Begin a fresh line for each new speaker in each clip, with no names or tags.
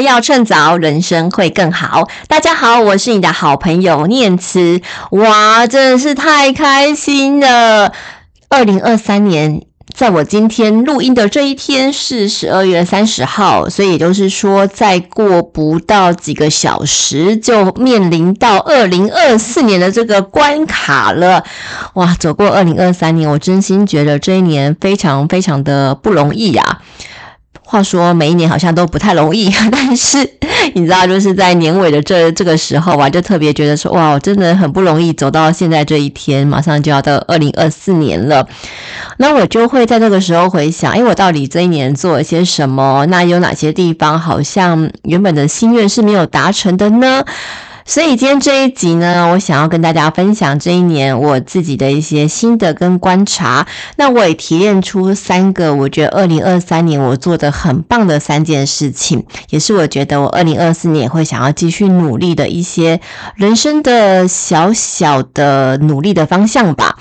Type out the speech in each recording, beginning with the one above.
要趁早，人生会更好。大家好，我是你的好朋友念慈。哇，真的是太开心了！二零二三年。在我今天录音的这一天是十二月三十号，所以也就是说，再过不到几个小时就面临到二零二四年的这个关卡了。哇，走过二零二三年，我真心觉得这一年非常非常的不容易呀。话说每一年好像都不太容易，但是你知道，就是在年尾的这这个时候啊，就特别觉得说，哇，真的很不容易走到现在这一天，马上就要到二零二四年了。那我就会在这个时候回想，哎，我到底这一年做了些什么？那有哪些地方好像原本的心愿是没有达成的呢？所以今天这一集呢，我想要跟大家分享这一年我自己的一些心得跟观察。那我也提炼出三个我觉得二零二三年我做的很棒的三件事情，也是我觉得我二零二四年会想要继续努力的一些人生的小小的努力的方向吧。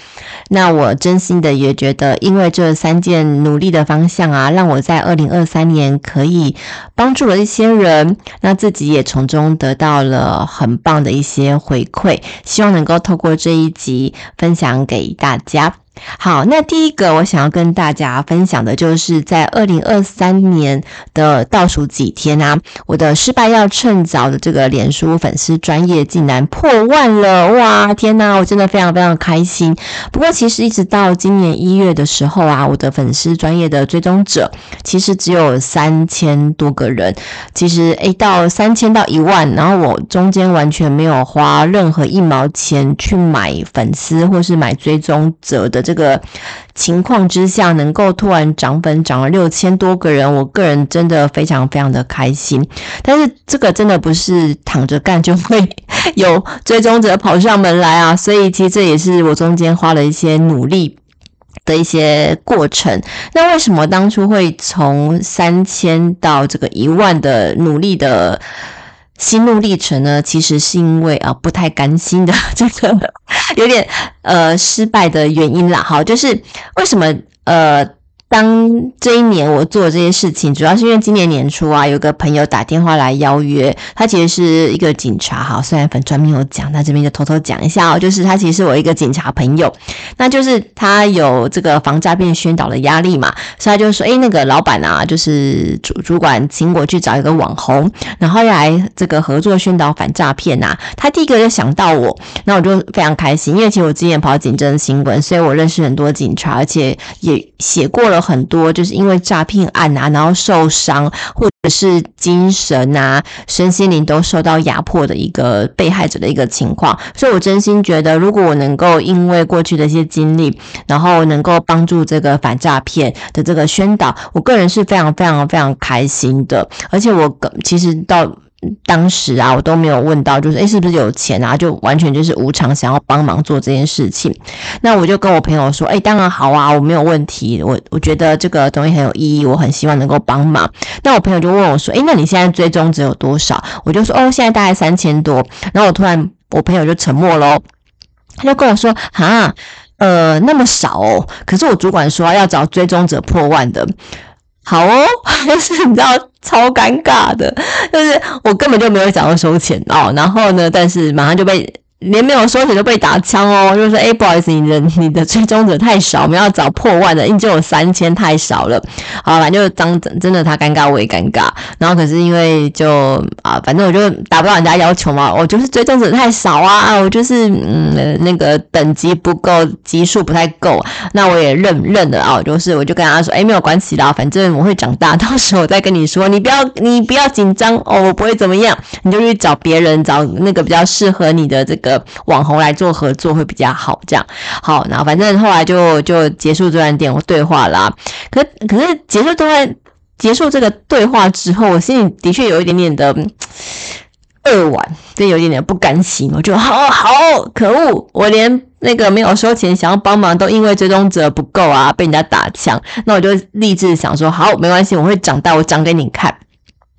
那我真心的也觉得，因为这三件努力的方向啊，让我在二零二三年可以帮助了一些人，那自己也从中得到了很棒的一些回馈，希望能够透过这一集分享给大家。好，那第一个我想要跟大家分享的就是在二零二三年的倒数几天啊，我的失败要趁早的这个脸书粉丝专业竟然破万了，哇，天呐，我真的非常非常开心。不过其实一直到今年一月的时候啊，我的粉丝专业的追踪者其实只有三千多个人，其实诶到三千到一万，然后我中间完全没有花任何一毛钱去买粉丝或是买追踪者的。这个情况之下，能够突然涨粉涨了六千多个人，我个人真的非常非常的开心。但是这个真的不是躺着干就会有追踪者跑上门来啊，所以其实这也是我中间花了一些努力的一些过程。那为什么当初会从三千到这个一万的努力的？心路历程呢，其实是因为啊不太甘心的 这个有点呃失败的原因啦。好，就是为什么呃。当这一年我做这些事情，主要是因为今年年初啊，有个朋友打电话来邀约，他其实是一个警察，哈，虽然粉专没有讲，那这边就偷偷讲一下哦，就是他其实是我一个警察朋友，那就是他有这个防诈骗宣导的压力嘛，所以他就说，诶，那个老板啊，就是主主管请我去找一个网红，然后来这个合作宣导反诈骗呐，他第一个就想到我，那我就非常开心，因为其实我之前跑警侦新闻，所以我认识很多警察，而且也写过了。有很多就是因为诈骗案啊，然后受伤，或者是精神啊、身心灵都受到压迫的一个被害者的一个情况，所以我真心觉得，如果我能够因为过去的一些经历，然后能够帮助这个反诈骗的这个宣导，我个人是非常非常非常开心的，而且我其实到。当时啊，我都没有问到，就是诶，是不是有钱啊？就完全就是无偿想要帮忙做这件事情。那我就跟我朋友说，诶，当然好啊，我没有问题。我我觉得这个东西很有意义，我很希望能够帮忙。那我朋友就问我说，诶，那你现在追踪只有多少？我就说，哦，现在大概三千多。然后我突然，我朋友就沉默咯，他就跟我说，哈，呃，那么少哦。可是我主管说要找追踪者破万的。好哦，就是你知道超尴尬的，就是我根本就没有想要收钱哦，然后呢，但是马上就被。连没有收钱都被打枪哦，就是说，哎，不好意思，你的你的追踪者太少，我们要找破万的，因为只有三千太少了。好，反正就当真的他尴尬，我也尴尬。然后可是因为就啊，反正我就达不到人家要求嘛，我就是追踪者太少啊，我就是嗯那个等级不够，级数不太够。那我也认认了啊，就是我就跟他说，哎，没有关系啦，反正我会长大，到时候我再跟你说，你不要你不要紧张哦，我不会怎么样，你就去找别人，找那个比较适合你的这个。网红来做合作会比较好，这样好，然后反正后来就就结束这段电话对话啦。可可是结束这段结束这个对话之后，我心里的确有一点点的扼腕，就有一点点不甘心。我就好好可恶，我连那个没有收钱想要帮忙，都因为追踪者不够啊，被人家打枪。那我就立志想说，好，没关系，我会长大，我长给你看。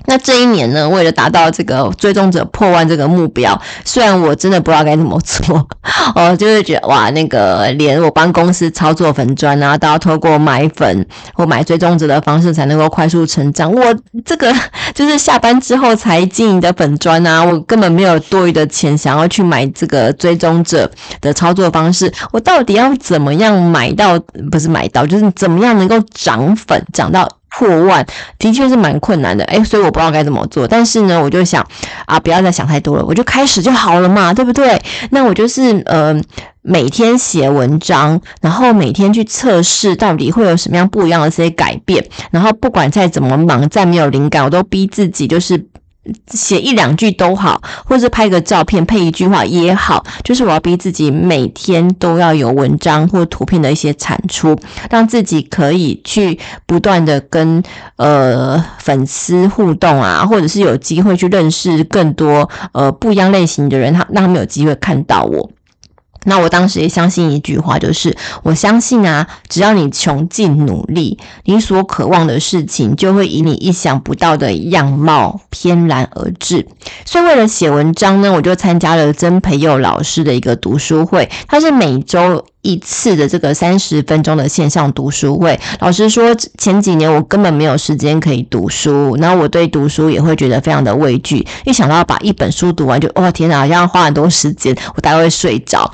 那这一年呢，为了达到这个追踪者破万这个目标，虽然我真的不知道该怎么做，哦，就是觉得哇，那个连我帮公司操作粉专啊，都要透过买粉或买追踪者的方式才能够快速成长。我这个 就是下班之后才经营的粉专啊，我根本没有多余的钱想要去买这个追踪者的操作方式。我到底要怎么样买到？不是买到，就是怎么样能够涨粉，涨到？破万的确是蛮困难的，诶，所以我不知道该怎么做。但是呢，我就想啊，不要再想太多了，我就开始就好了嘛，对不对？那我就是呃，每天写文章，然后每天去测试到底会有什么样不一样的这些改变。然后不管再怎么忙，再没有灵感，我都逼自己就是。写一两句都好，或者是拍个照片配一句话也好，就是我要逼自己每天都要有文章或图片的一些产出，让自己可以去不断的跟呃粉丝互动啊，或者是有机会去认识更多呃不一样类型的人，他让他们有机会看到我。那我当时也相信一句话，就是我相信啊，只要你穷尽努力，你所渴望的事情就会以你意想不到的样貌翩然而至。所以为了写文章呢，我就参加了曾培佑老师的一个读书会，他是每周一次的这个三十分钟的线上读书会。老实说，前几年我根本没有时间可以读书，然后我对读书也会觉得非常的畏惧，一想到要把一本书读完就，就哦天哪，好像要花很多时间，我大概会睡着。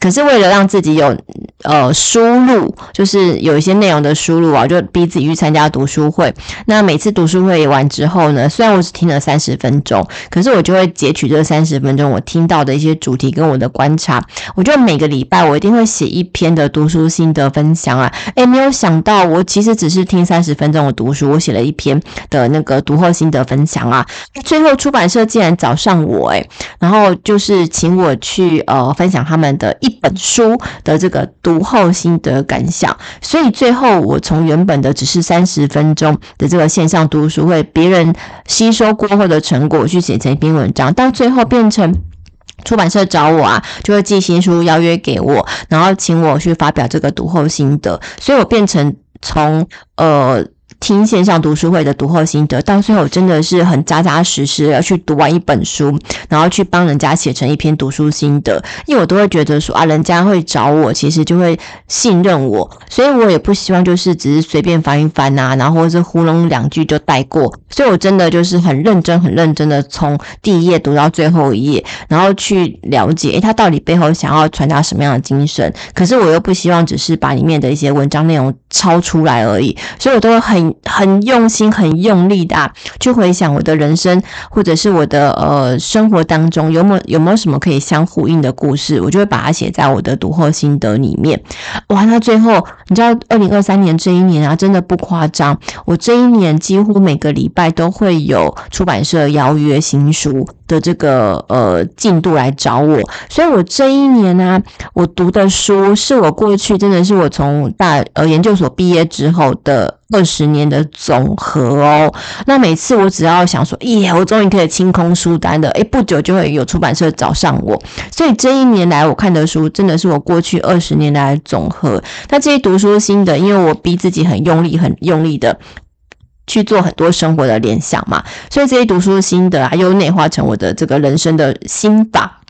可是为了让自己有呃输入，就是有一些内容的输入啊，就逼自己去参加读书会。那每次读书会完之后呢，虽然我只听了三十分钟，可是我就会截取这三十分钟我听到的一些主题跟我的观察。我就每个礼拜我一定会写一篇的读书心得分享啊。诶，没有想到我其实只是听三十分钟的读书，我写了一篇的那个读后心得分享啊。最后出版社竟然找上我诶，然后就是请我去呃分享他们的一。本书的这个读后心得感想，所以最后我从原本的只是三十分钟的这个线上读书会，别人吸收过后的成果去写成一篇文章，到最后变成出版社找我啊，就会寄新书邀约给我，然后请我去发表这个读后心得，所以我变成从呃。听线上读书会的读后心得，到最后真的是很扎扎实实要去读完一本书，然后去帮人家写成一篇读书心得。因为我都会觉得说啊，人家会找我，其实就会信任我，所以我也不希望就是只是随便翻一翻啊，然后是糊弄两句就带过。所以我真的就是很认真、很认真的从第一页读到最后一页，然后去了解，诶，他到底背后想要传达什么样的精神。可是我又不希望只是把里面的一些文章内容抄出来而已，所以我都会很。很用心、很用力的、啊、去回想我的人生，或者是我的呃生活当中有没有有没有什么可以相呼应的故事，我就会把它写在我的读后心得里面。哇，那最后你知道，二零二三年这一年啊，真的不夸张，我这一年几乎每个礼拜都会有出版社邀约新书的这个呃进度来找我，所以我这一年呢、我读的书是我过去真的是我从大呃研究所毕业之后的。二十年的总和哦，那每次我只要想说，耶，我终于可以清空书单了，诶，不久就会有出版社找上我。所以这一年来我看的书，真的是我过去二十年来的总和。那这些读书心得，因为我逼自己很用力、很用力的去做很多生活的联想嘛，所以这些读书心得啊，又内化成我的这个人生的心法。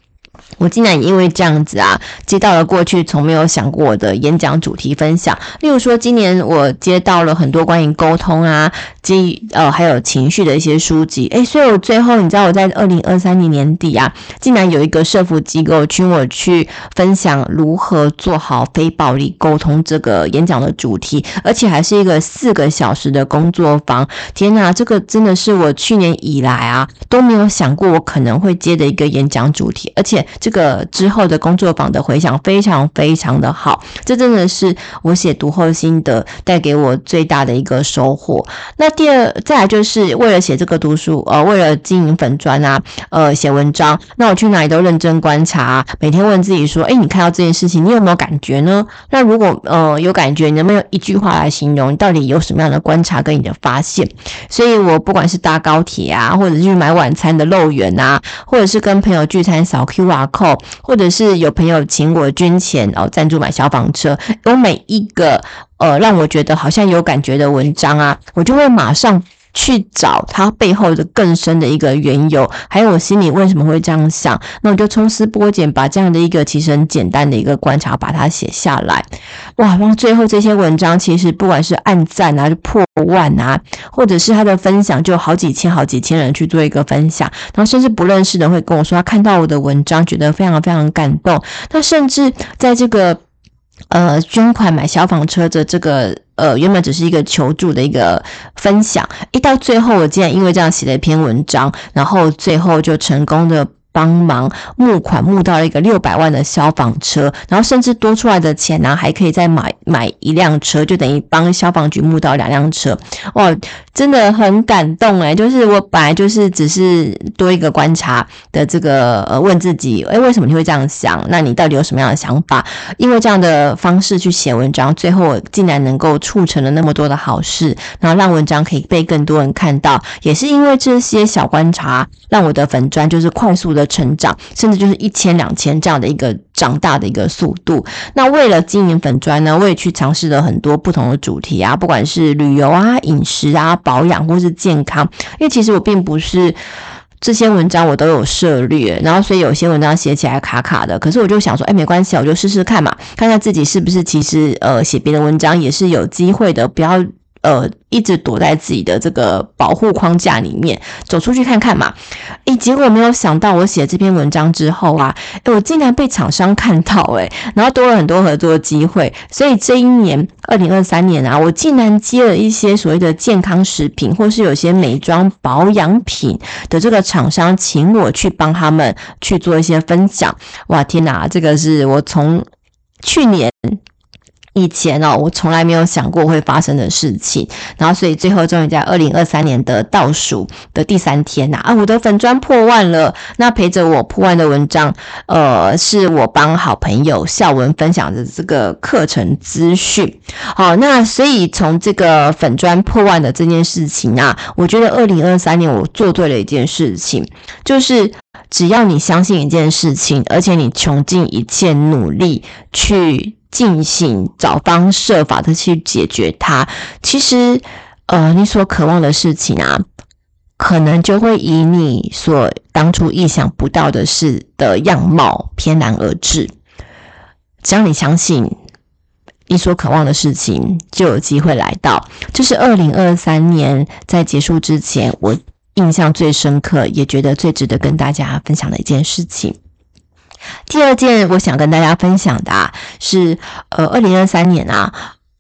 我竟然因为这样子啊，接到了过去从没有想过的演讲主题分享。例如说，今年我接到了很多关于沟通啊，及呃还有情绪的一些书籍。诶，所以我最后你知道我在二零二三年年底啊，竟然有一个社福机构请我去分享如何做好非暴力沟通这个演讲的主题，而且还是一个四个小时的工作坊。天哪，这个真的是我去年以来啊都没有想过我可能会接的一个演讲主题，而且。这个之后的工作坊的回响非常非常的好，这真的是我写读后心得带给我最大的一个收获。那第二，再来就是为了写这个读书，呃，为了经营粉砖啊，呃，写文章，那我去哪里都认真观察，每天问自己说，诶，你看到这件事情，你有没有感觉呢？那如果呃有感觉，你能不能用一句话来形容，你到底有什么样的观察跟你的发现？所以我不管是搭高铁啊，或者是去买晚餐的肉圆啊，或者是跟朋友聚餐扫 Q R 扣，或者是有朋友请我捐钱哦，赞助买消防车，有每一个呃让我觉得好像有感觉的文章啊，我就会马上去找它背后的更深的一个缘由，还有我心里为什么会这样想。那我就抽丝剥茧，把这样的一个其实很简单的一个观察，把它写下来。哇，然后最后这些文章其实不管是按赞啊，就破万啊，或者是他的分享，就好几千、好几千人去做一个分享，然后甚至不认识的会跟我说，他看到我的文章，觉得非常非常感动。他甚至在这个。呃，捐款买消防车的这个呃，原本只是一个求助的一个分享，一到最后，我竟然因为这样写了一篇文章，然后最后就成功的。帮忙募款募到一个六百万的消防车，然后甚至多出来的钱呢，还可以再买买一辆车，就等于帮消防局募到两辆车。哇，真的很感动诶，就是我本来就是只是多一个观察的这个呃，问自己，诶，为什么你会这样想？那你到底有什么样的想法？因为这样的方式去写文章，最后竟然能够促成了那么多的好事，然后让文章可以被更多人看到，也是因为这些小观察，让我的粉砖就是快速的。成长，甚至就是一千两千这样的一个长大的一个速度。那为了经营粉砖呢，我也去尝试了很多不同的主题啊，不管是旅游啊、饮食啊、保养或是健康。因为其实我并不是这些文章我都有涉猎，然后所以有些文章写起来卡卡的。可是我就想说，哎，没关系，我就试试看嘛，看看自己是不是其实呃写别的文章也是有机会的，不要。呃，一直躲在自己的这个保护框架里面，走出去看看嘛。诶，结果没有想到，我写这篇文章之后啊，诶，我竟然被厂商看到，诶，然后多了很多合作机会。所以这一年，二零二三年啊，我竟然接了一些所谓的健康食品，或是有些美妆保养品的这个厂商，请我去帮他们去做一些分享。哇，天哪，这个是我从去年。以前哦，我从来没有想过会发生的事情，然后所以最后终于在二零二三年的倒数的第三天呐，啊，我的粉专破万了。那陪着我破万的文章，呃，是我帮好朋友孝文分享的这个课程资讯。好，那所以从这个粉专破万的这件事情啊，我觉得二零二三年我做对了一件事情，就是只要你相信一件事情，而且你穷尽一切努力去。进行找方设法的去解决它，其实，呃，你所渴望的事情啊，可能就会以你所当初意想不到的事的样貌翩然而至。只要你相信，你所渴望的事情就有机会来到。这是二零二三年在结束之前，我印象最深刻，也觉得最值得跟大家分享的一件事情。第二件我想跟大家分享的啊，是，呃，二零二三年啊，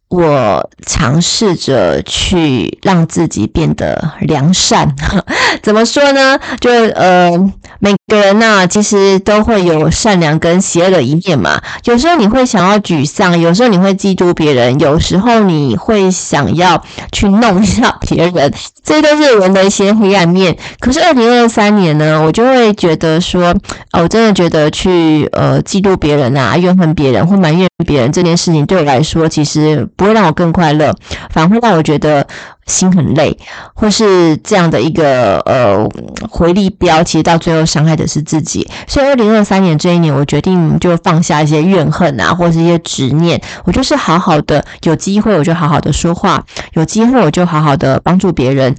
我尝试着去让自己变得良善。怎么说呢？就呃，每个人呐、啊，其实都会有善良跟邪恶的一面嘛。有时候你会想要沮丧，有时候你会嫉妒别人，有时候你会想要去弄一下别人，这都是人的一些黑暗面。可是二零二三年呢，我就会觉得说，哦，我真的觉得去呃嫉妒别人啊，怨恨别人或埋怨别人这件事情，对我来说其实不会让我更快乐，反而会让我觉得。心很累，或是这样的一个呃回力镖，其实到最后伤害的是自己。所以，二零二三年这一年，我决定就放下一些怨恨啊，或是一些执念，我就是好好的，有机会我就好好的说话，有机会我就好好的帮助别人。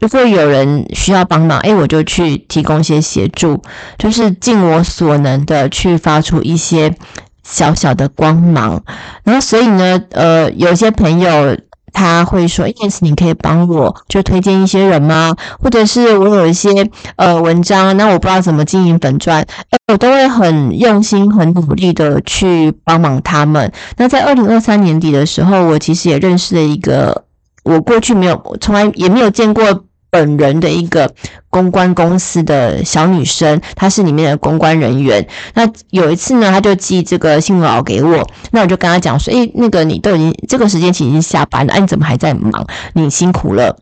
如果有人需要帮忙，诶，我就去提供一些协助，就是尽我所能的去发出一些小小的光芒。然后，所以呢，呃，有些朋友。他会说：“：“Yes，，你可以帮我，就推荐一些人吗？或者是我有一些呃文章，那我不知道怎么经营粉钻，哎，我都会很用心、很努力的去帮忙他们。那在二零二三年底的时候，我其实也认识了一个我过去没有、从来也没有见过。”本人的一个公关公司的小女生，她是里面的公关人员。那有一次呢，她就寄这个新闻稿给我，那我就跟她讲说：“诶，那个你都已经这个时间其实已经下班了，哎，你怎么还在忙？你辛苦了。”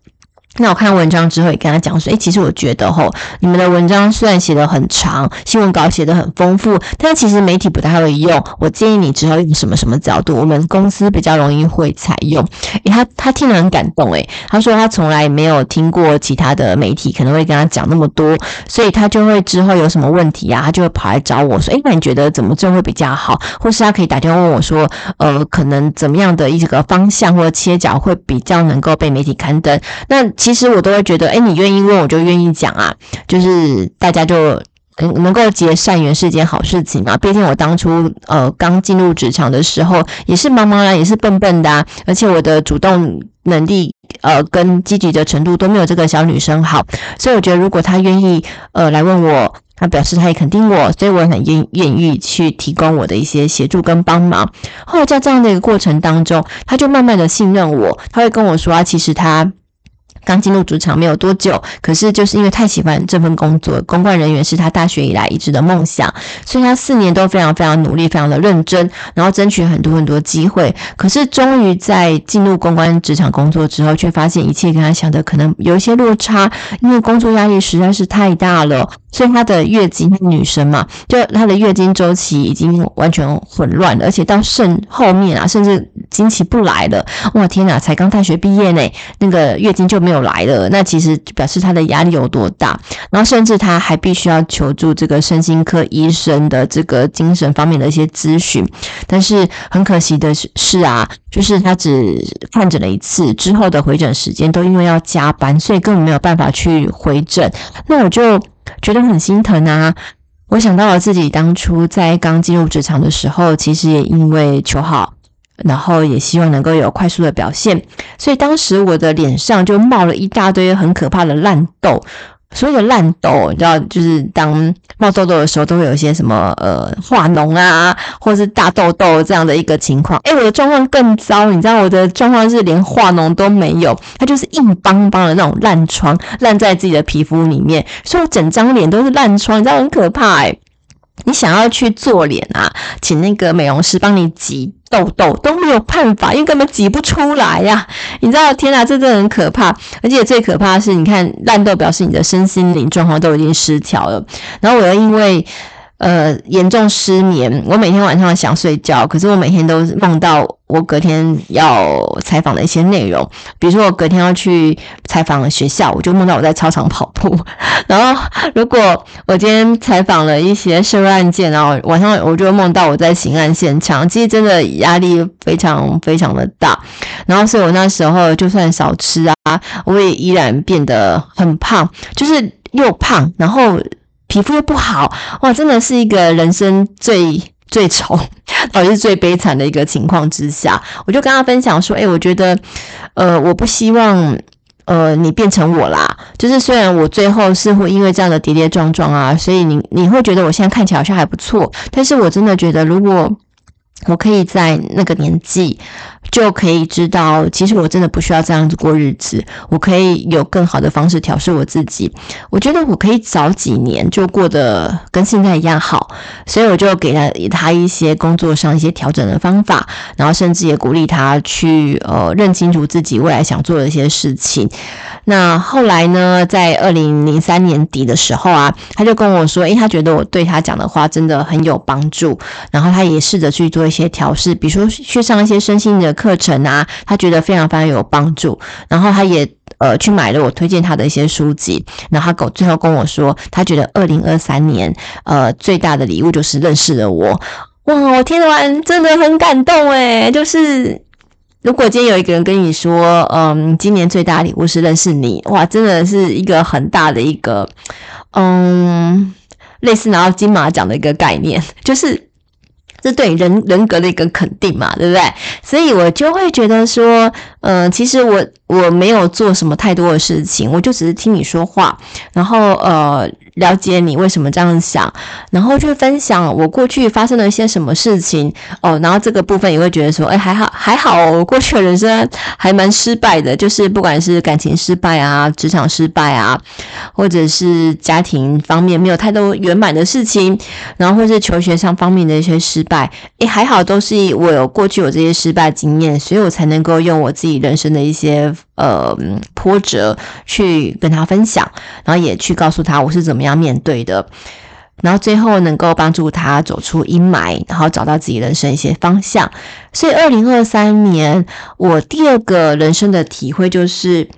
那我看文章之后也跟他讲说，诶，其实我觉得吼，你们的文章虽然写得很长，新闻稿写得很丰富，但其实媒体不太会用。我建议你之后用什么什么角度，我们公司比较容易会采用。诶，他他听了很感动，诶，他说他从来没有听过其他的媒体可能会跟他讲那么多，所以他就会之后有什么问题啊，他就会跑来找我说，诶，那你觉得怎么做会比较好？或是他可以打电话问我说，呃，可能怎么样的一个方向或者切角会比较能够被媒体刊登？那。其实我都会觉得，哎，你愿意问我就愿意讲啊，就是大家就。能够结善缘是件好事情嘛？毕竟我当初呃刚进入职场的时候也是茫茫然，也是笨笨的啊，而且我的主动能力呃跟积极的程度都没有这个小女生好，所以我觉得如果她愿意呃来问我，她表示她也肯定我，所以我很愿愿意去提供我的一些协助跟帮忙。后来在这样的一个过程当中，她就慢慢的信任我，她会跟我说啊，其实她。刚进入职场没有多久，可是就是因为太喜欢这份工作，公关人员是他大学以来一直的梦想，所以他四年都非常非常努力，非常的认真，然后争取很多很多机会。可是终于在进入公关职场工作之后，却发现一切跟他想的可能有一些落差，因为工作压力实在是太大了。所以她的月经，女生嘛，就她的月经周期已经完全混乱了，而且到甚后面啊，甚至经期不来了。哇，天哪，才刚大学毕业呢，那个月经就没有来了。那其实表示她的压力有多大。然后甚至她还必须要求助这个身心科医生的这个精神方面的一些咨询。但是很可惜的是啊，就是她只看诊了一次，之后的回诊时间都因为要加班，所以根本没有办法去回诊。那我就。觉得很心疼啊！我想到了自己当初在刚进入职场的时候，其实也因为求好，然后也希望能够有快速的表现，所以当时我的脸上就冒了一大堆很可怕的烂痘。所谓的烂痘，你知道，就是当冒痘痘的时候，都会有一些什么呃化脓啊，或者是大痘痘这样的一个情况。诶，我的状况更糟，你知道我的状况是连化脓都没有，它就是硬邦邦的那种烂疮，烂在自己的皮肤里面，所以我整张脸都是烂疮，你知道很可怕诶。你想要去做脸啊，请那个美容师帮你挤痘痘都没有办法，因为根本挤不出来呀、你知道，天哪，这真的很可怕。而且最可怕的是，你看烂痘表示你的身心灵状况都已经失调了。然后我又因为。呃，严重失眠，我每天晚上想睡觉，可是我每天都梦到我隔天要采访的一些内容，比如说我隔天要去采访学校，我就梦到我在操场跑步。然后如果我今天采访了一些社会案件，然后晚上我就梦到我在刑案现场，其实真的压力非常非常的大。然后所以我那时候就算少吃啊，我也依然变得很胖，就是又胖，然后。皮肤又不好，哇，真的是一个人生最最丑，或者是最悲惨的一个情况之下，我就跟他分享说，诶、我觉得，呃，我不希望，呃，你变成我啦。就是虽然我最后是会因为这样的跌跌撞撞啊，所以你你会觉得我现在看起来好像还不错，但是我真的觉得如果。我可以在那个年纪就可以知道，其实我真的不需要这样子过日子。我可以有更好的方式调试我自己。我觉得我可以早几年就过得跟现在一样好，所以我就给了他一些工作上一些调整的方法，然后甚至也鼓励他去呃认清楚自己未来想做的一些事情。那后来呢，在二零零三年底的时候啊，他就跟我说，诶，他觉得我对他讲的话真的很有帮助，然后他也试着去做一些调试，比如说去上一些身心的课程啊，他觉得非常非常有帮助。然后他也呃去买了我推荐他的一些书籍，然后他跟最后跟我说，他觉得二零二三年呃最大的礼物就是认识了我。哇，我听完真的很感动诶，就是。如果今天有一个人跟你说，嗯，今年最大的礼物是认识你，哇，真的是一个很大的一个，嗯，类似拿到金马奖的一个概念，就是是对人人格的一个肯定嘛，对不对？所以我就会觉得说，呃，其实我我没有做什么太多的事情，我就只是听你说话，然后呃。了解你为什么这样想，然后去分享我过去发生了一些什么事情哦，然后这个部分也会觉得说，哎，还好还好，我过去的人生还蛮失败的，就是不管是感情失败啊、职场失败啊，或者是家庭方面没有太多圆满的事情，然后或是求学上方面的一些失败，哎，还好都是我有过去有这些失败经验，所以我才能够用我自己人生的一些。呃，波折去跟他分享，然后也去告诉他我是怎么样面对的，然后最后能够帮助他走出阴霾，然后找到自己人生一些方向。所以，二零二三年我第二个人生的体会就是，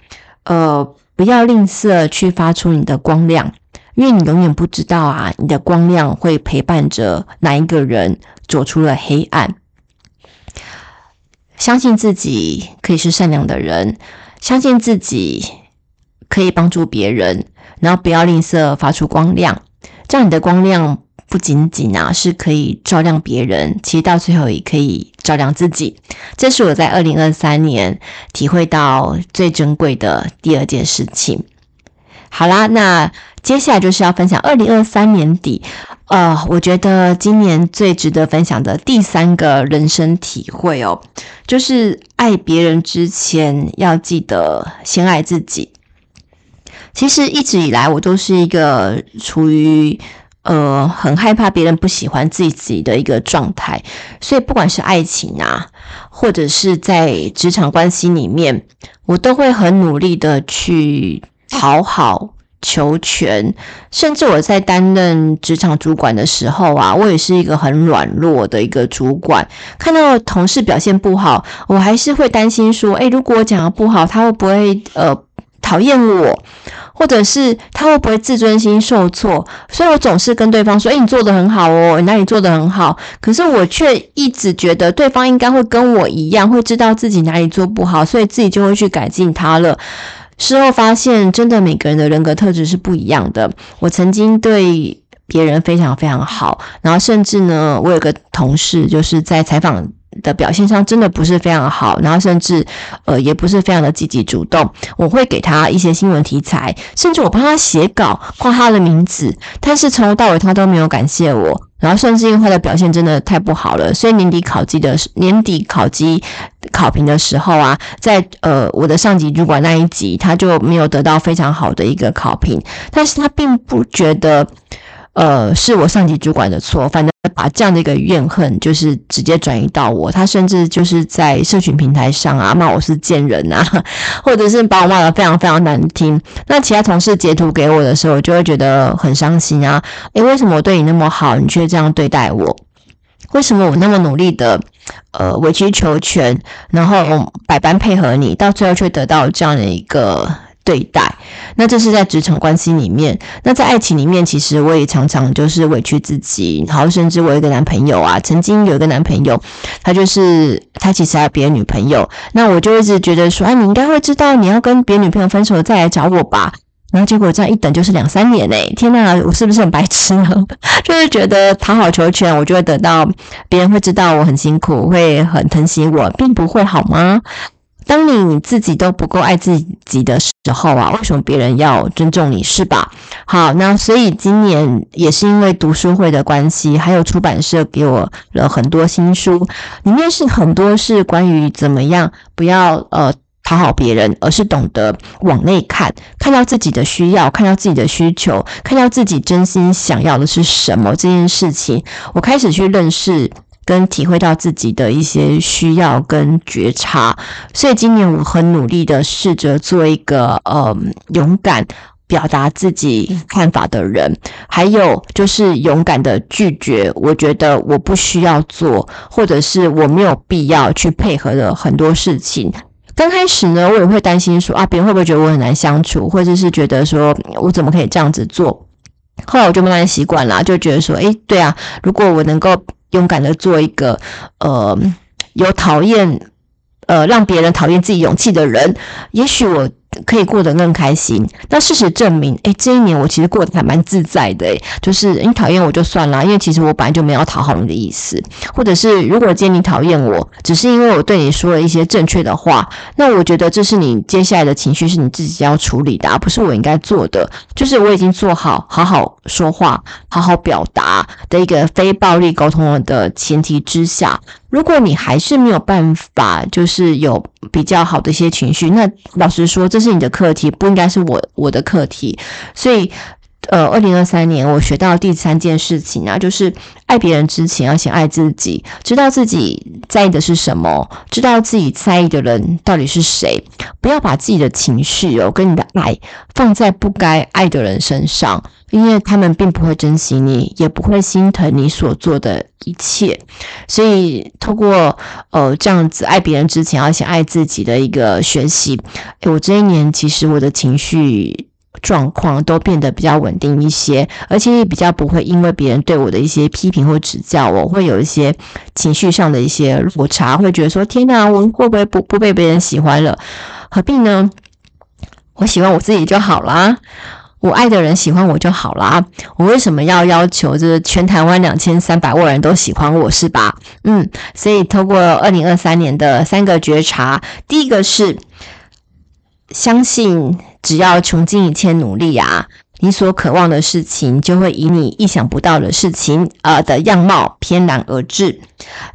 呃，不要吝啬去发出你的光亮，因为你永远不知道啊，你的光亮会陪伴着哪一个人走出了黑暗。相信自己可以是善良的人。相信自己可以帮助别人，然后不要吝啬发出光亮，这样你的光亮不仅仅啊是可以照亮别人，其实到最后也可以照亮自己。这是我在二零二三年体会到最珍贵的第二件事情。好啦，那接下来就是要分享二零二三年底，呃，我觉得今年最值得分享的第三个人生体会哦，就是爱别人之前要记得先爱自己。其实一直以来，我都是一个处于呃很害怕别人不喜欢自己自己的一个状态，所以不管是爱情啊，或者是在职场关系里面，我都会很努力的去。讨好、求全，甚至我在担任职场主管的时候啊，我也是一个很软弱的一个主管。看到同事表现不好，我还是会担心说：诶，如果我讲的不好，他会不会呃讨厌我？或者是他会不会自尊心受挫？所以我总是跟对方说：诶，你做的很好哦，你哪里做的很好？可是我却一直觉得对方应该会跟我一样，会知道自己哪里做不好，所以自己就会去改进他了。事后发现，真的每个人的人格特质是不一样的。我曾经对别人非常非常好，然后甚至呢，我有个同事就是在采访的表现上真的不是非常好，然后甚至呃也不是非常的积极主动。我会给他一些新闻题材，甚至我帮他写稿，挂他的名字，但是从头到尾他都没有感谢我。然后甚至因为他的表现真的太不好了，所以年底考级的年底考级考评的时候啊，在呃我的上级主管那一级，他就没有得到非常好的一个考评，但是他并不觉得。呃，是我上级主管的错，反正把这样的一个怨恨，就是直接转移到我。他甚至就是在社群平台上啊，骂我是贱人啊，或者是把我骂得非常非常难听。那其他同事截图给我的时候，我就会觉得很伤心啊。诶，为什么我对你那么好，你却这样对待我？为什么我那么努力的呃委曲求全，然后百般配合你，到最后却得到这样的一个？对待，那这是在职场关系里面。那在爱情里面，其实我也常常就是委屈自己。然后，甚至我有一个男朋友啊，曾经有一个男朋友，他就是他其实还有别的女朋友。那我就一直觉得说，哎，你应该会知道，你要跟别的女朋友分手再来找我吧。然后结果这样一等就是两三年呢，天呐，我是不是很白痴呢？就是觉得讨好求全，我就会得到别人会知道我很辛苦，会很疼惜我，并不会好吗？当你自己都不够爱自己的时时候啊，为什么别人要尊重你，是吧？好，那所以今年也是因为读书会的关系，还有出版社给我了很多新书，里面是很多是关于怎么样不要呃讨好别人，而是懂得往内看，看到自己的需要，看到自己的需求，看到自己真心想要的是什么这件事情，我开始去认识。跟体会到自己的一些需要跟觉察，所以今年我很努力的试着做一个呃勇敢表达自己看法的人，还有就是勇敢的拒绝，我觉得我不需要做，或者是我没有必要去配合的很多事情。刚开始呢，我也会担心说啊，别人会不会觉得我很难相处，或者是觉得说我怎么可以这样子做？后来我就慢慢习惯了，就觉得说，诶，对啊，如果我能够。勇敢的做一个，呃，有讨厌，呃，让别人讨厌自己勇气的人，也许我。可以过得更开心。那事实证明，诶，这一年我其实过得还蛮自在的。诶，就是你讨厌我就算了，因为其实我本来就没有讨好你的意思。或者是如果今天你讨厌我，只是因为我对你说了一些正确的话，那我觉得这是你接下来的情绪是你自己要处理的，而不是我应该做的。就是我已经做好好好说话、好好表达的一个非暴力沟通的前提之下。如果你还是没有办法，就是有比较好的一些情绪，那老实说，这是你的课题，不应该是我我的课题。所以，呃，二零二三年我学到第三件事情啊，就是爱别人之前要先爱自己，知道自己在意的是什么，知道自己在意的人到底是谁，不要把自己的情绪哦跟你的爱放在不该爱的人身上。因为他们并不会珍惜你，也不会心疼你所做的一切，所以透过呃这样子爱别人之前要先爱自己的一个学习，诶，我这一年其实我的情绪状况都变得比较稳定一些，而且也比较不会因为别人对我的一些批评或指教，我会有一些情绪上的一些落差，会觉得说天哪，我会不会不不被别人喜欢了？何必呢？我喜欢我自己就好啦。我爱的人喜欢我就好了啊。我为什么要要求就是全台湾两千三百万人都喜欢我是吧？嗯，所以透过二零二三年的三个觉察，第一个是相信，只要穷尽一切努力啊。你所渴望的事情，就会以你意想不到的事情，呃的样貌翩然而至。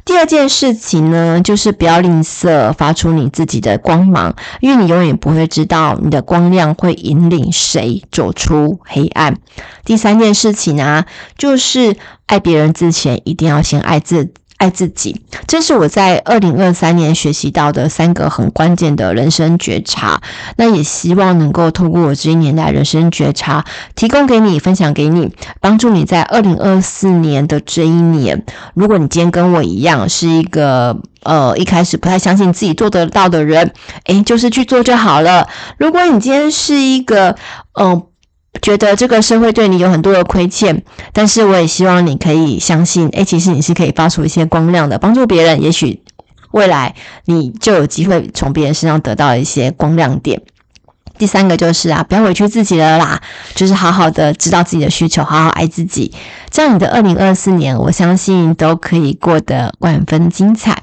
第二件事情呢，就是不要吝啬发出你自己的光芒，因为你永远不会知道你的光亮会引领谁走出黑暗。第三件事情啊，就是爱别人之前，一定要先爱自。爱自己，这是我在二零二三年学习到的三个很关键的人生觉察。那也希望能够通过我这一年来人生觉察，提供给你，分享给你，帮助你在二零二四年的这一年。如果你今天跟我一样，是一个呃一开始不太相信自己做得到的人，诶，就是去做就好了。如果你今天是一个嗯。觉得这个社会对你有很多的亏欠，但是我也希望你可以相信，诶，其实你是可以发出一些光亮的，帮助别人，也许未来你就有机会从别人身上得到一些光亮点。第三个就是啊，不要委屈自己了啦，就是好好的知道自己的需求，好好爱自己，这样你的二零二四年，我相信都可以过得万分精彩。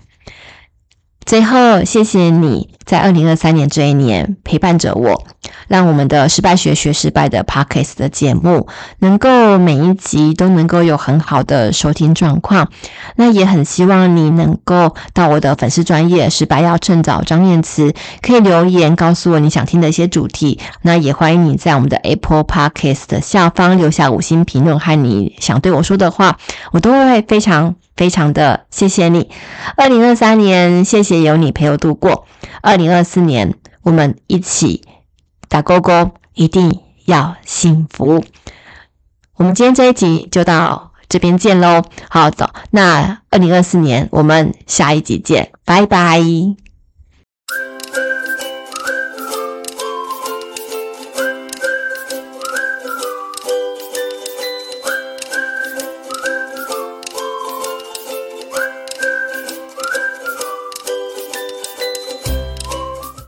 最后，谢谢你在二零二三年这一年陪伴着我，让我们的失败学学失败的 Podcast 的节目能够每一集都能够有很好的收听状况。那也很希望你能够到我的粉丝专业失败要趁早张念慈，可以留言告诉我你想听的一些主题。那也欢迎你在我们的 Apple Podcast 的下方留下五星评论和你想对我说的话，我都会非常。非常的谢谢你，二零二三年谢谢有你陪我度过，二零二四年我们一起打勾勾，一定要幸福。我们今天这一集就到这边见喽，好，的，那二零二四年我们下一集见，拜拜。